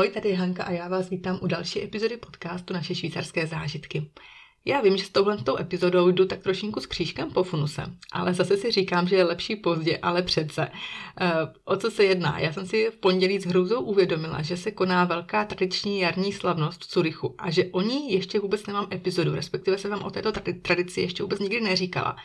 Ahoj, tady je Hanka a já vás vítám u další epizody podcastu Naše švýcarské zážitky. Já vím, že s touhle epizodou jdu tak trošinku s křížkem po funuse, ale zase si říkám, že je lepší pozdě, ale přece. E, o co se jedná? Já jsem si v pondělí s hrůzou uvědomila, že se koná velká tradiční jarní slavnost v Curychu a že o ní ještě vůbec nemám epizodu, respektive jsem vám o této tradici ještě vůbec nikdy neříkala.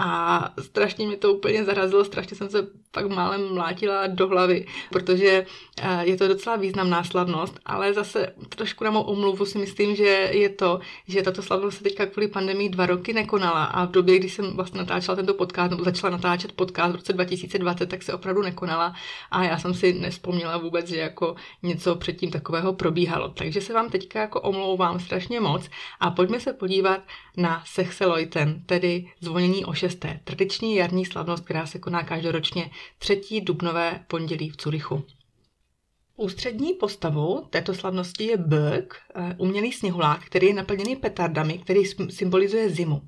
A strašně mě to úplně zarazilo, strašně jsem se pak málem mlátila do hlavy, protože eh, je to docela významná slavnost, ale zase trošku na mou omluvu si myslím, že je to, že tato slavnost se teďka kvůli pandemii dva roky nekonala a v době, kdy jsem vlastně natáčela tento podcast, nebo začala natáčet podcast v roce 2020, tak se opravdu nekonala a já jsem si nespomněla vůbec, že jako něco předtím takového probíhalo. Takže se vám teďka jako omlouvám strašně moc a pojďme se podívat na Sechseloiten, tedy zvonění o šesté, tradiční jarní slavnost, která se koná každoročně třetí dubnové pondělí v Curychu. Ústřední postavou této slavnosti je Böck, eh, umělý sněhulák, který je naplněný petardami, který symbolizuje zimu.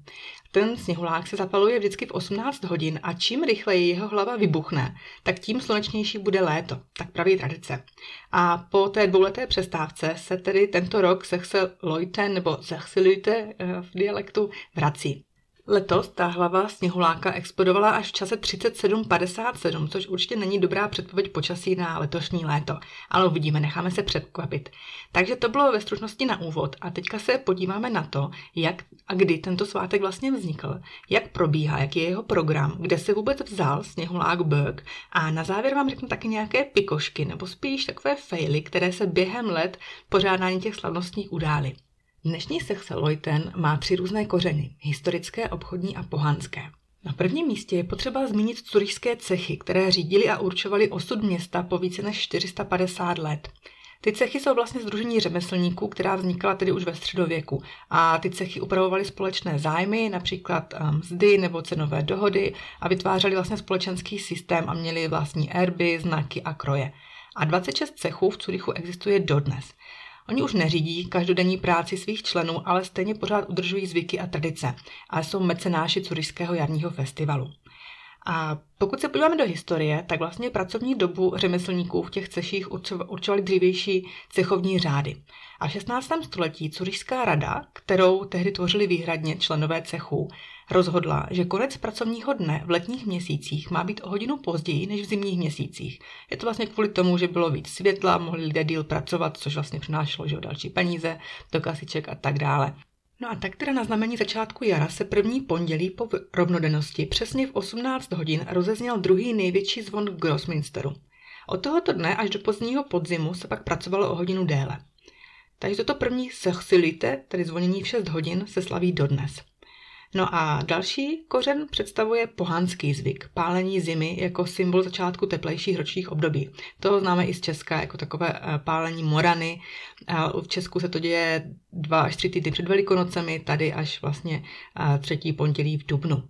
Ten sněhulák se zapaluje vždycky v 18 hodin a čím rychleji jeho hlava vybuchne, tak tím slunečnější bude léto, tak praví tradice. A po té dvouleté přestávce se tedy tento rok Sechse Leuten nebo Sechse Leute eh, v dialektu vrací. Letos ta hlava sněhuláka explodovala až v čase 37.57, což určitě není dobrá předpověď počasí na letošní léto, ale uvidíme, necháme se předkvapit. Takže to bylo ve stručnosti na úvod a teďka se podíváme na to, jak a kdy tento svátek vlastně vznikl, jak probíhá, jaký je jeho program, kde se vůbec vzal sněhulák Berg a na závěr vám řeknu taky nějaké pikošky nebo spíš takové faily, které se během let pořádání těch slavnostních udály. Dnešní Sechseloiten má tři různé kořeny, historické, obchodní a pohanské. Na prvním místě je potřeba zmínit curyšské cechy, které řídili a určovali osud města po více než 450 let. Ty cechy jsou vlastně združení řemeslníků, která vznikala tedy už ve středověku. A ty cechy upravovaly společné zájmy, například um, mzdy nebo cenové dohody a vytvářely vlastně společenský systém a měli vlastní erby, znaky a kroje. A 26 cechů v Curychu existuje dodnes. Oni už neřídí každodenní práci svých členů, ale stejně pořád udržují zvyky a tradice a jsou mecenáši Curyšského jarního festivalu. A pokud se podíváme do historie, tak vlastně pracovní dobu řemeslníků v těch ceších určovaly dřívější cechovní řády. A v 16. století Curyšská rada, kterou tehdy tvořili výhradně členové cechů, rozhodla, že konec pracovního dne v letních měsících má být o hodinu později než v zimních měsících. Je to vlastně kvůli tomu, že bylo víc světla, mohli lidé díl pracovat, což vlastně přinášelo že další peníze do kasiček a tak dále. No a tak teda na znamení začátku jara se první pondělí po rovnodennosti přesně v 18 hodin rozezněl druhý největší zvon Grossminsteru. Od tohoto dne až do pozdního podzimu se pak pracovalo o hodinu déle. Takže toto první sechsilite, tedy zvonění v 6 hodin, se slaví dodnes. No a další kořen představuje pohánský zvyk, pálení zimy jako symbol začátku teplejších ročních období. To známe i z Česka jako takové eh, pálení morany. V Česku se to děje dva až tři týdny před Velikonocemi, tady až vlastně eh, třetí pondělí v Dubnu.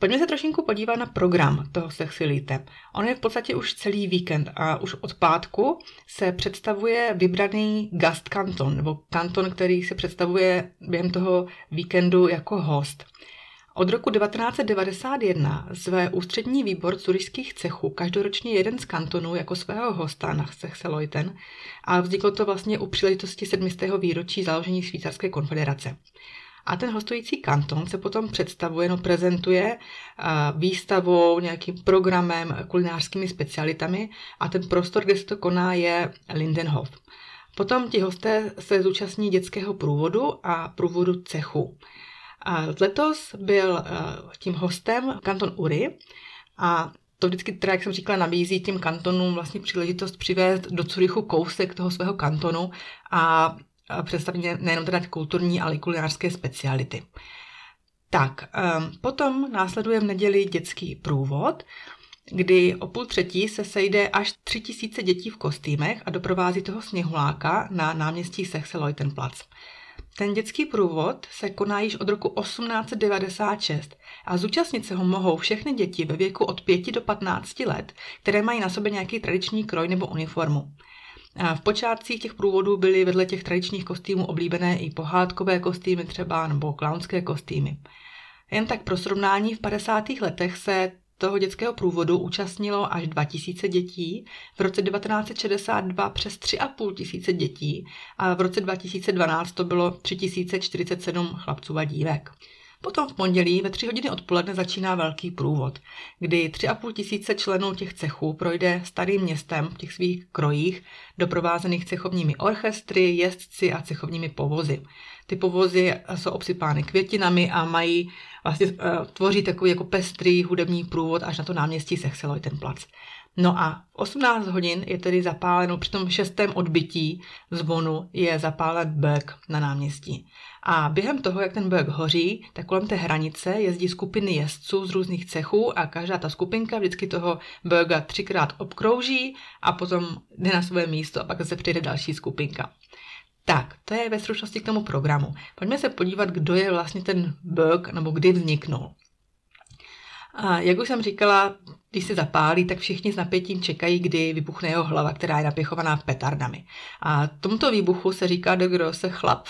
Pojďme se trošinku podívat na program toho Sexilite. On je v podstatě už celý víkend a už od pátku se představuje vybraný gast kanton, nebo kanton, který se představuje během toho víkendu jako host. Od roku 1991 své ústřední výbor curišských cechů každoročně jeden z kantonů jako svého hosta na Sechseloiten a vzniklo to vlastně u příležitosti 7. výročí založení Švýcarské konfederace. A ten hostující kanton se potom představuje, no prezentuje výstavou, nějakým programem, kulinářskými specialitami a ten prostor, kde se to koná, je Lindenhof. Potom ti hosté se zúčastní dětského průvodu a průvodu cechu. A letos byl tím hostem kanton Uri a to vždycky, teda, jak jsem říkala, nabízí těm kantonům vlastně příležitost přivést do Curychu kousek toho svého kantonu a představit nejenom teda kulturní, ale i kulinářské speciality. Tak, um, potom následuje v neděli dětský průvod, kdy o půl třetí se sejde až tři tisíce dětí v kostýmech a doprovází toho sněhuláka na náměstí Sechseleutenplatz. Ten dětský průvod se koná již od roku 1896 a zúčastnit se ho mohou všechny děti ve věku od 5 do 15 let, které mají na sobě nějaký tradiční kroj nebo uniformu. V počátcích těch průvodů byly vedle těch tradičních kostýmů oblíbené i pohádkové kostýmy třeba nebo klaunské kostýmy. Jen tak pro srovnání, v 50. letech se toho dětského průvodu účastnilo až 2000 dětí, v roce 1962 přes 3,5 tisíce dětí a v roce 2012 to bylo 3047 chlapců a dívek. Potom v pondělí ve tři hodiny odpoledne začíná velký průvod, kdy tři a půl tisíce členů těch cechů projde starým městem v těch svých krojích, doprovázených cechovními orchestry, jezdci a cechovními povozy. Ty povozy jsou obsypány květinami a mají vlastně uh, tvoří takový jako pestrý hudební průvod až na to náměstí Sechseloj, ten plac. No a v 18 hodin je tedy zapáleno, při tom šestém odbytí zvonu je zapálen bök na náměstí. A během toho, jak ten bök hoří, tak kolem té hranice jezdí skupiny jezdců z různých cechů a každá ta skupinka vždycky toho böga třikrát obkrouží a potom jde na své místo a pak se přijde další skupinka. Tak, to je ve stručnosti k tomu programu. Pojďme se podívat, kdo je vlastně ten bök nebo kdy vzniknul. A jak už jsem říkala, když se zapálí, tak všichni s napětím čekají, kdy vybuchne jeho hlava, která je napěchovaná petardami. A tomuto výbuchu se říká de grosse chlap.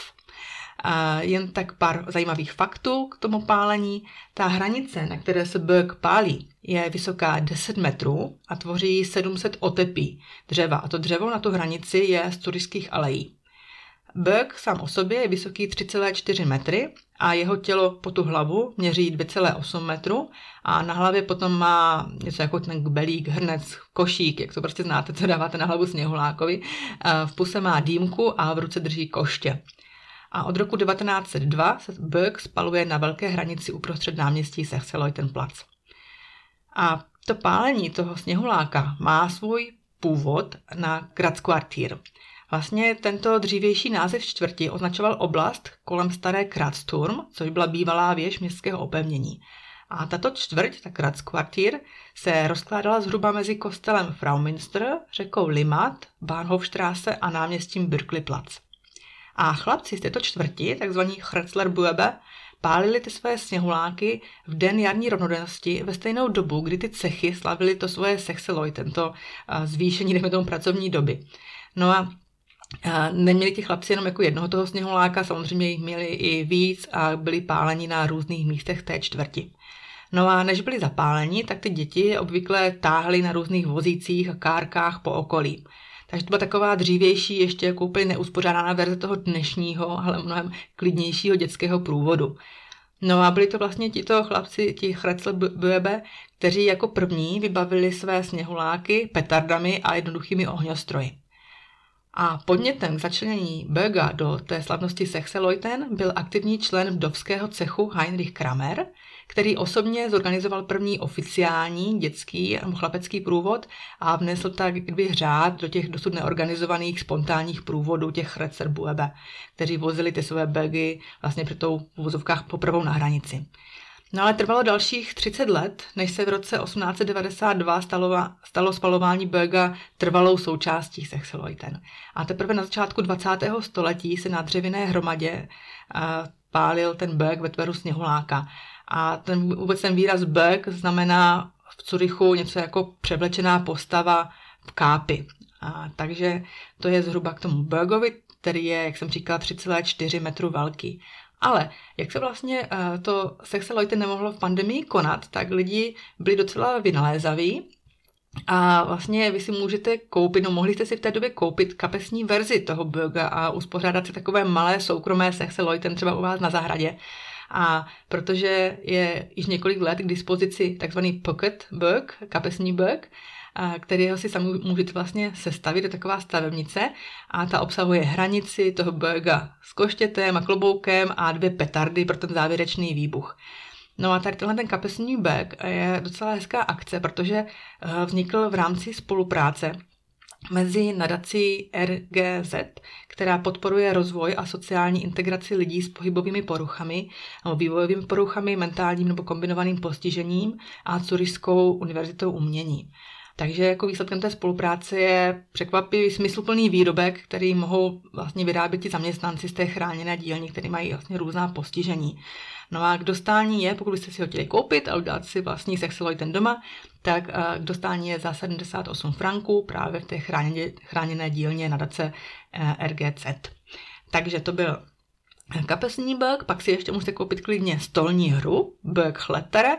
A jen tak pár zajímavých faktů k tomu pálení. Ta hranice, na které se bök pálí, je vysoká 10 metrů a tvoří 700 otepí dřeva. A to dřevo na tu hranici je z turistických alejí. Bök sám o sobě je vysoký 3,4 metry a jeho tělo po tu hlavu měří 2,8 metru a na hlavě potom má něco jako ten belík, hrnec, košík, jak to prostě znáte, co dáváte na hlavu sněhulákovi. V puse má dýmku a v ruce drží koště. A od roku 1902 se Bök spaluje na velké hranici uprostřed náměstí plac. A to pálení toho sněhuláka má svůj původ na Grazkvartír. Vlastně tento dřívější název čtvrti označoval oblast kolem staré Kratzturm, což byla bývalá věž městského opevnění. A tato čtvrť, ta Kratzkvartír, se rozkládala zhruba mezi kostelem Fraumünster, řekou Limat, Bahnhofstrasse a náměstím Birkliplatz. A chlapci z této čtvrti, takzvaní Chretzler-Buebe, pálili ty své sněhuláky v den jarní rovnodennosti ve stejnou dobu, kdy ty cechy slavili to svoje sexeloj, tento zvýšení, dejme tomu, pracovní doby. No a Neměli ti chlapci jenom jako jednoho toho sněhuláka, samozřejmě jich měli i víc a byli páleni na různých místech té čtvrti. No a než byli zapáleni, tak ty děti obvykle táhly na různých vozících a kárkách po okolí. Takže to byla taková dřívější, ještě jako úplně neuspořádaná verze toho dnešního, ale mnohem klidnějšího dětského průvodu. No a byli to vlastně tito chlapci, ti Chrecl Böebe, kteří jako první vybavili své sněhuláky petardami a jednoduchými ohňostroji. A podnětem k začlenění Böga do té slavnosti Sechseloiten byl aktivní člen vdovského cechu Heinrich Kramer, který osobně zorganizoval první oficiální dětský nebo chlapecký průvod a vnesl tak kdyby řád do těch dosud neorganizovaných spontánních průvodů těch Buebe, kteří vozili ty své begy vlastně při tou vozovkách poprvou na hranici. No ale trvalo dalších 30 let, než se v roce 1892 stalo, stalo spalování Böga trvalou součástí Sechseloiten. A teprve na začátku 20. století se na dřevěné hromadě uh, pálil ten Bög ve tvaru sněhuláka. A ten, vůbec ten výraz Bög znamená v Curychu něco jako převlečená postava v kápi. A, takže to je zhruba k tomu Bögovi, který je, jak jsem říkala, 3,4 metru velký. Ale jak se vlastně uh, to Sexeloite nemohlo v pandemii konat, tak lidi byli docela vynalézaví a vlastně vy si můžete koupit, no mohli jste si v té době koupit kapesní verzi toho burga a uspořádat si takové malé soukromé Sexeloitem třeba u vás na zahradě. A protože je již několik let k dispozici takzvaný pocket bug, kapesní bug, kterého si sami můžete vlastně sestavit, je taková stavebnice a ta obsahuje hranici toho burga s koštětem a kloboukem a dvě petardy pro ten závěrečný výbuch. No a tady tenhle ten kapesní bag je docela hezká akce, protože eh, vznikl v rámci spolupráce mezi nadací RGZ, která podporuje rozvoj a sociální integraci lidí s pohybovými poruchami nebo vývojovými poruchami, mentálním nebo kombinovaným postižením a Curyšskou univerzitou umění. Takže jako výsledkem té spolupráce je překvapivý smysluplný výrobek, který mohou vlastně vyrábět ti zaměstnanci z té chráněné dílny, které mají vlastně různá postižení. No a k dostání je, pokud byste si ho chtěli koupit a udělat si vlastní ten doma, tak eh, k dostání je za 78 franků právě v té chráněné, chráněné dílně nadace eh, RGZ. Takže to byl kapesní bug, pak si ještě můžete koupit klidně stolní hru, bug Chletere,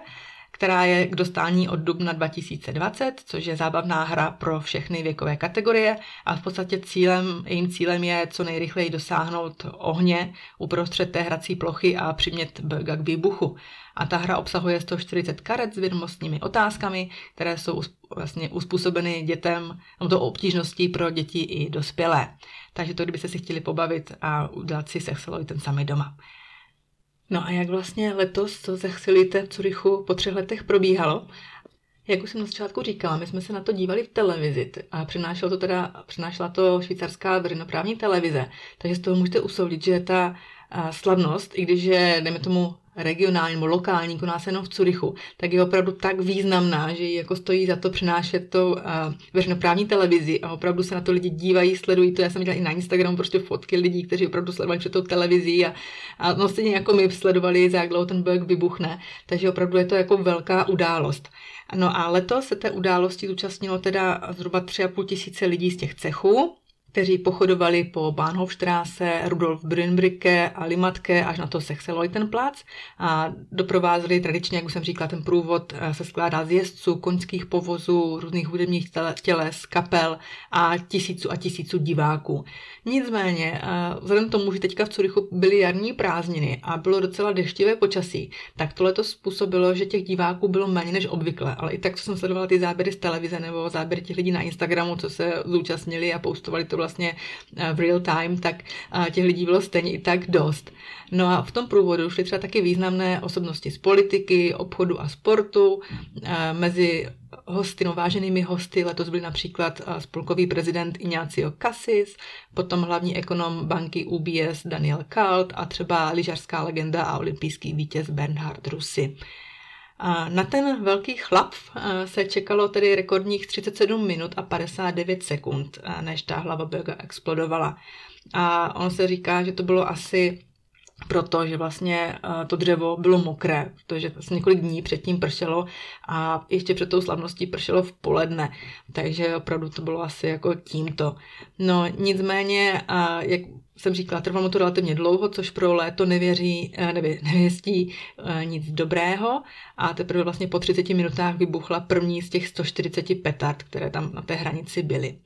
která je k dostání od dubna 2020, což je zábavná hra pro všechny věkové kategorie a v podstatě cílem, jejím cílem je co nejrychleji dosáhnout ohně uprostřed té hrací plochy a přimět k výbuchu. A ta hra obsahuje 140 karet s vědomostními otázkami, které jsou vlastně uspůsobeny dětem, nebo to obtížností pro děti i dospělé. Takže to, kdybyste si chtěli pobavit a udělat si ten sami doma. No a jak vlastně letos to Sexilite v Curychu po třech letech probíhalo? Jak už jsem na začátku říkala, my jsme se na to dívali v televizi a přinášela to teda, přinášela to švýcarská veřejnoprávní televize. Takže z toho můžete usoudit, že ta slavnost, i když je, dejme tomu, regionální nebo lokální, koná se jenom v Curychu, tak je opravdu tak významná, že ji jako stojí za to přinášet to uh, veřejnoprávní televizi a opravdu se na to lidi dívají, sledují to. Já jsem viděla i na Instagramu prostě fotky lidí, kteří opravdu sledovali před tou televizí a, a no stejně jako my sledovali, za jak dlouho ten bug vybuchne. Takže opravdu je to jako velká událost. No a letos se té události zúčastnilo teda zhruba 3,5 tisíce lidí z těch cechů, kteří pochodovali po Bahnhofstraße, Rudolf Brünbrücke a Limatke až na to Sechseleutenplatz a doprovázeli tradičně, jak už jsem říkala, ten průvod eh, se skládá z jezdců, koňských povozů, různých hudebních těles, kapel a tisíců a tisíců diváků. Nicméně, eh, vzhledem k tomu, že teďka v Curychu byly jarní prázdniny a bylo docela deštivé počasí, tak tohle to způsobilo, že těch diváků bylo méně než obvykle, ale i tak, co jsem sledovala ty záběry z televize nebo záběry těch lidí na Instagramu, co se zúčastnili a postovali to vlastně eh, v real time, tak eh, těch lidí bylo stejně i tak dost. No a v tom průvodu šly třeba taky významné osobnosti z politiky, obchodu a sportu. Eh, mezi hosty, no váženými hosty letos byli například spolkový prezident Ignacio Cassis, potom hlavní ekonom banky UBS Daniel Kalt a třeba lyžařská legenda a olympijský vítěz Bernhard Rusy. Na ten velký chlap eh, se čekalo tedy rekordních 37 minut a 59 sekund, eh, než ta hlava Böga explodovala. A on se říká, že to bylo asi proto, že vlastně eh, to dřevo bylo mokré, protože vlastně několik dní předtím pršelo a ještě před tou slavností pršelo v poledne, takže opravdu to bylo asi jako tímto. No nicméně, jak jsem říkala, trvalo to relativně dlouho, což pro léto nevěří, eh, nevě, nevěstí eh, nic dobrého a teprve vlastně po 30 minutách vybuchla první z těch 140 petard, které tam na té hranici byly.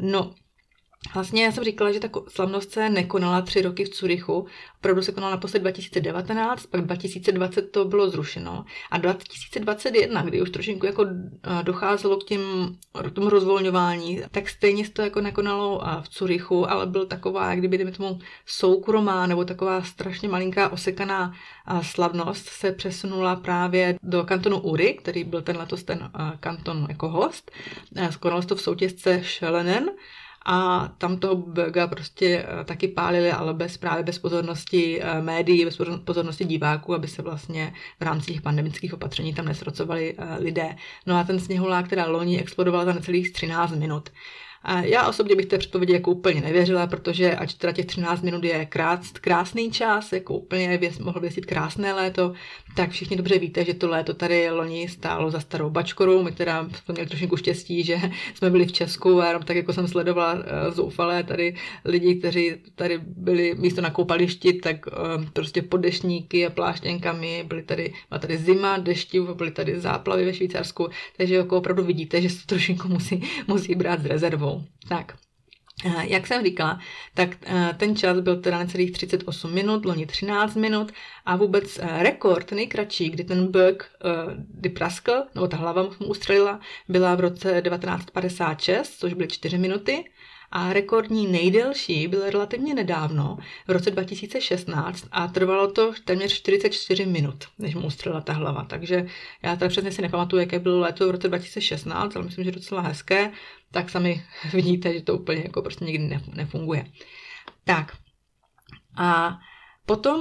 No, Vlastně já jsem říkala, že ta slavnost se nekonala tři roky v Curychu. Opravdu se konala naposled 2019, pak 2020 to bylo zrušeno. A 2021, kdy už trošinku jako eh, docházelo k, těm, k tomu rozvolňování, tak stejně se to jako nekonalo eh, v Curychu, ale byl taková, jak kdyby jdeme tomu soukromá nebo taková strašně malinká osekaná eh, slavnost se přesunula právě do kantonu Uri, který byl ten letos ten kanton jako host. Skonalo se to v soutězce Schellenen, a tam toho Böga prostě eh, taky pálili, ale bez právě bez pozornosti eh, médií, bez pozornosti diváků, aby se vlastně v rámci těch pandemických opatření tam nesrocovali eh, lidé. No a ten sněhulák teda loni explodoval za necelých 13 minut. Já osobně bych té předpovědi jako úplně nevěřila, protože ať teda těch 13 minut je krás, krásný čas, jako úplně věc, mohl věsit krásné léto, tak všichni dobře víte, že to léto tady loni stálo za starou bačkoru. My teda jsme měli trošku štěstí, že jsme byli v Česku a jenom tak jako jsem sledovala uh, zoufalé tady lidi, kteří tady byli místo na koupališti, tak uh, prostě pod deštníky a pláštěnkami, byly tady, byla tady zima, dešti, byly tady záplavy ve Švýcarsku, takže jako opravdu vidíte, že se to trošku musí, musí brát s rezervou. Tak, eh, jak jsem říkala, tak eh, ten čas byl teda necelých 38 minut, loni 13 minut a vůbec eh, rekord nejkratší, kdy ten bug kdy praskl, nebo ta hlava mu ustřelila, byla v roce 1956, což byly 4 minuty a rekordní nejdelší byl relativně nedávno, v roce 2016 a trvalo to téměř 44 minut, než mu ustřelila ta hlava. Takže já teda přesně si nepamatuju, jaké bylo léto v roce 2016, ale myslím, že docela hezké, tak sami vidíte, že to úplně jako prostě nikdy nefunguje. Tak, a Potom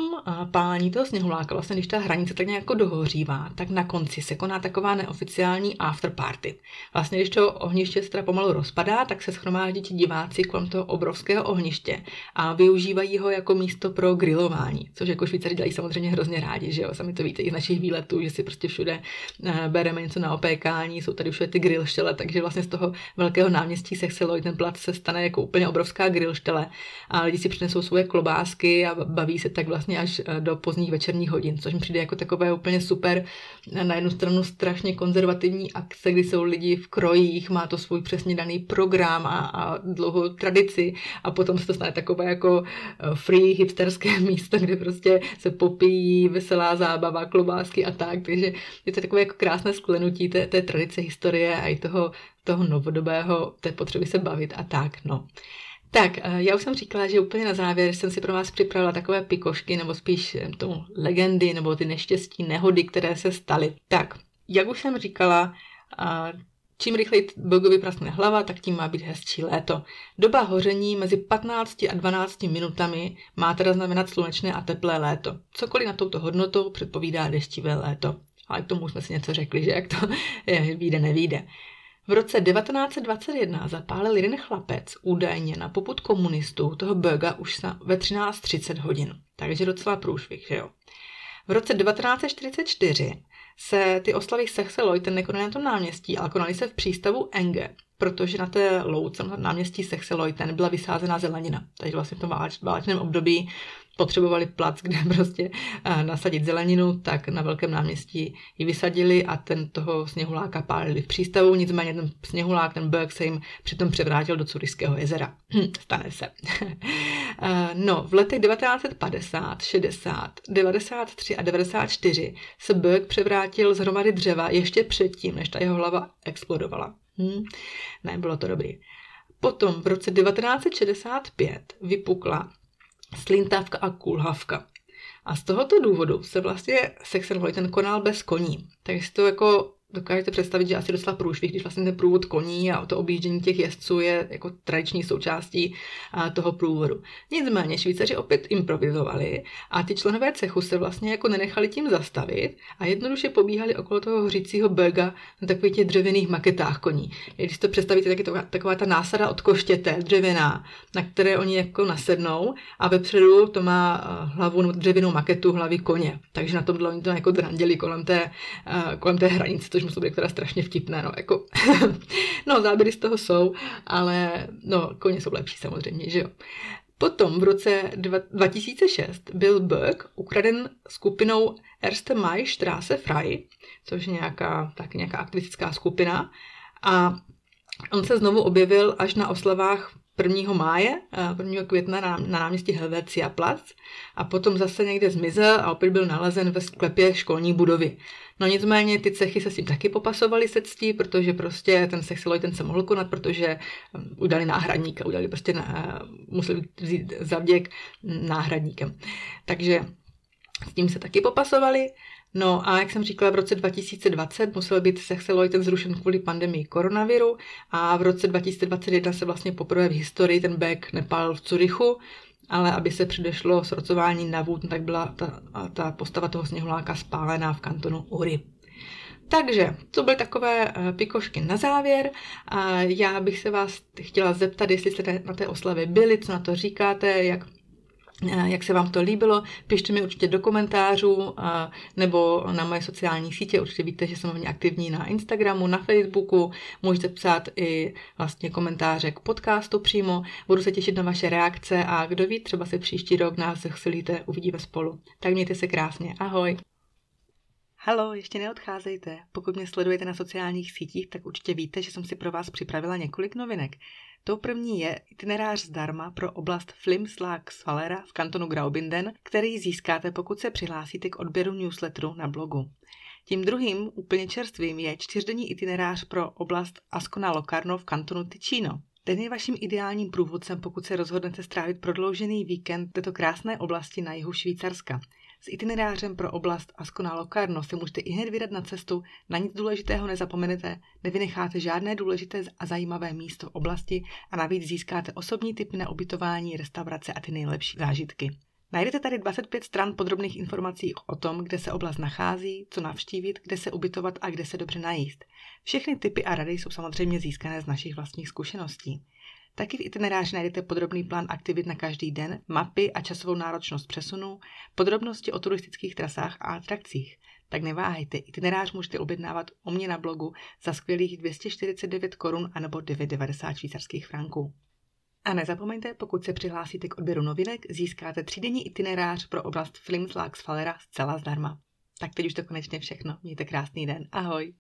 pálení toho sněhuláka, vlastně když ta hranice tak nějak jako dohořívá, tak na konci se koná taková neoficiální afterparty. Vlastně když to ohniště se pomalu rozpadá, tak se schromáždí ti diváci kolem toho obrovského ohniště a využívají ho jako místo pro grilování, což jako Švýcari dělají samozřejmě hrozně rádi, že jo, sami to víte i z našich výletů, že si prostě všude eh, bereme něco na opékání, jsou tady všude ty grillštele, takže vlastně z toho velkého náměstí Sexeloid ten plac se stane jako úplně obrovská grillštele a lidi si přinesou svoje klobásky a baví se tak vlastně až eh, do pozdních večerních hodin, což mi přijde jako takové úplně super. Na jednu stranu strašně konzervativní akce, kdy jsou lidi v krojích, má to svůj přesně daný program a, a dlouhou tradici a potom se to stane takové jako eh, free hipsterské místo, kde prostě se popíjí, veselá zábava, klobásky a tak, takže je to takové jako krásné sklenutí té, té tradice historie a i toho, toho novodobého, té potřeby se bavit a tak, no. Tak, eh, já už jsem říkala, že úplně na závěr jsem si pro vás připravila takové pikošky, nebo spíš eh, tomu legendy, nebo ty neštěstí, nehody, které se staly. Tak, jak už jsem říkala, čím rychleji Bogovi prasne hlava, tak tím má být hezčí léto. Doba hoření mezi 15 a 12 minutami má teda znamenat slunečné a teplé léto. Cokoliv na touto hodnotou předpovídá deštivé léto. Ale k tomu jsme si něco řekli, že jak to je, vyjde, nevíde. V roce 1921 zapálil jeden chlapec údajně na poput komunistů toho Böga už ve 13.30 hodin. Takže docela průšvih, že jo. V roce 1944 se ty oslavy Sechseloy nekonaly na tom náměstí, ale konaly se v přístavu Enge, protože na té louce, na náměstí Sechseloy, byla vysázená zelenina. Takže vlastně v tom válečném období potřebovali plac, kde prostě eh, nasadit zeleninu, tak na velkém náměstí ji vysadili a ten toho sněhuláka pálili v přístavu, nicméně ten sněhulák, ten Berg se jim přitom převrátil do Curyského jezera. Hm, stane se. Eh, no, v letech 1950, 60, 93 a 94 se Berg převrátil z hromady dřeva ještě předtím, než ta jeho hlava explodovala. Hm, nebylo to dobrý. Potom v roce 1965 vypukla slintavka a kulhavka. A z tohoto důvodu se vlastně Sachsen-Leuten konal bez koní. Takže to jako dokážete představit, že asi docela průšvih, když vlastně ten průvod koní a to objíždění těch jezdců je jako tradiční součástí toho průvodu. Nicméně Švýcaři opět improvizovali a ty členové cechu se vlastně jako nenechali tím zastavit a jednoduše pobíhali okolo toho hořícího bega na takových těch dřevěných maketách koní. Když to představíte, tak je to taková ta násada od koštěte, dřevěná, na které oni jako nasednou a vepředu to má hlavu dřevěnou maketu hlavy koně. Takže na tom oni to jako dranděli kolem té, kolem té hranice což muselo být teda strašně vtipné, no, jako, no, záběry z toho jsou, ale, no, koně jsou lepší samozřejmě, že jo. Potom v roce 2006 byl Böck ukraden skupinou Erste Mai Straße Frei, což je nějaká, tak nějaká aktivistická skupina. A on se znovu objevil až na oslavách 1. máje, 1. května na, na náměstí Helvetia Plac a potom zase někde zmizel a opět byl nalezen ve sklepě školní budovy. No nicméně ty cechy se s tím taky popasovaly se ctí, protože prostě ten sexiloid ten se mohl konat, protože um, udali náhradníka, udali prostě na, museli vzít zavděk náhradníkem. Takže s tím se taky popasovali. No a jak jsem říkala, v roce 2020 musel být Sexeloid zrušen kvůli pandemii koronaviru a v roce 2021 se vlastně poprvé v historii ten back nepal v Curychu, ale aby se předešlo srocování na vůd, tak byla ta, ta postava toho sněhuláka spálená v kantonu Uri. Takže to byly takové eh, pikošky na závěr. A já bych se vás chtěla zeptat, jestli jste na té oslavě byli, co na to říkáte, jak jak se vám to líbilo, pište mi určitě do komentářů eh, nebo na moje sociální sítě. Určitě víte, že jsem hodně aktivní na Instagramu, na Facebooku. Můžete psát i vlastně komentáře k podcastu přímo. Budu se těšit na vaše reakce a kdo ví, třeba se příští rok nás zachsilíte, uvidíme spolu. Tak mějte se krásně. Ahoj! Halo, ještě neodcházejte. Pokud mě sledujete na sociálních sítích, tak určitě víte, že jsem si pro vás připravila několik novinek. Tou první je itinerář zdarma pro oblast Flimslag Svalera v kantonu Graubünden, který získáte, pokud se přihlásíte k odběru newsletteru na blogu. Tím druhým, úplně čerstvým, je čtyřdenní itinerář pro oblast Ascona Locarno v kantonu Ticino. Ten je vaším ideálním průvodcem, pokud se rozhodnete strávit prodloužený víkend této krásné oblasti na jihu Švýcarska. S itinerářem pro oblast Ascona Locarno se můžete i hned vydat na cestu, na nic důležitého nezapomenete, nevynecháte žádné důležité a zajímavé místo v oblasti a navíc získáte osobní typy na ubytování, restaurace a ty nejlepší zážitky. Najdete tady 25 stran podrobných informací o tom, kde se oblast nachází, co navštívit, kde se ubytovat a kde se dobře najíst. Všechny typy a rady jsou samozřejmě získané z našich vlastních zkušeností. Taky v itineráři najdete podrobný plán aktivit na každý den, mapy a časovou náročnost přesunu, podrobnosti o turistických trasách a atrakcích. Tak neváhejte, itinerář můžete objednávat u mě na blogu za skvělých 249 korun anebo 990 švýcarských franků. A nezapomeňte, pokud se přihlásíte k odběru novinek, získáte třídenní itinerář pro oblast Flims Lax Falera zcela zdarma. Tak teď už to konečně všechno. Mějte krásný den. Ahoj.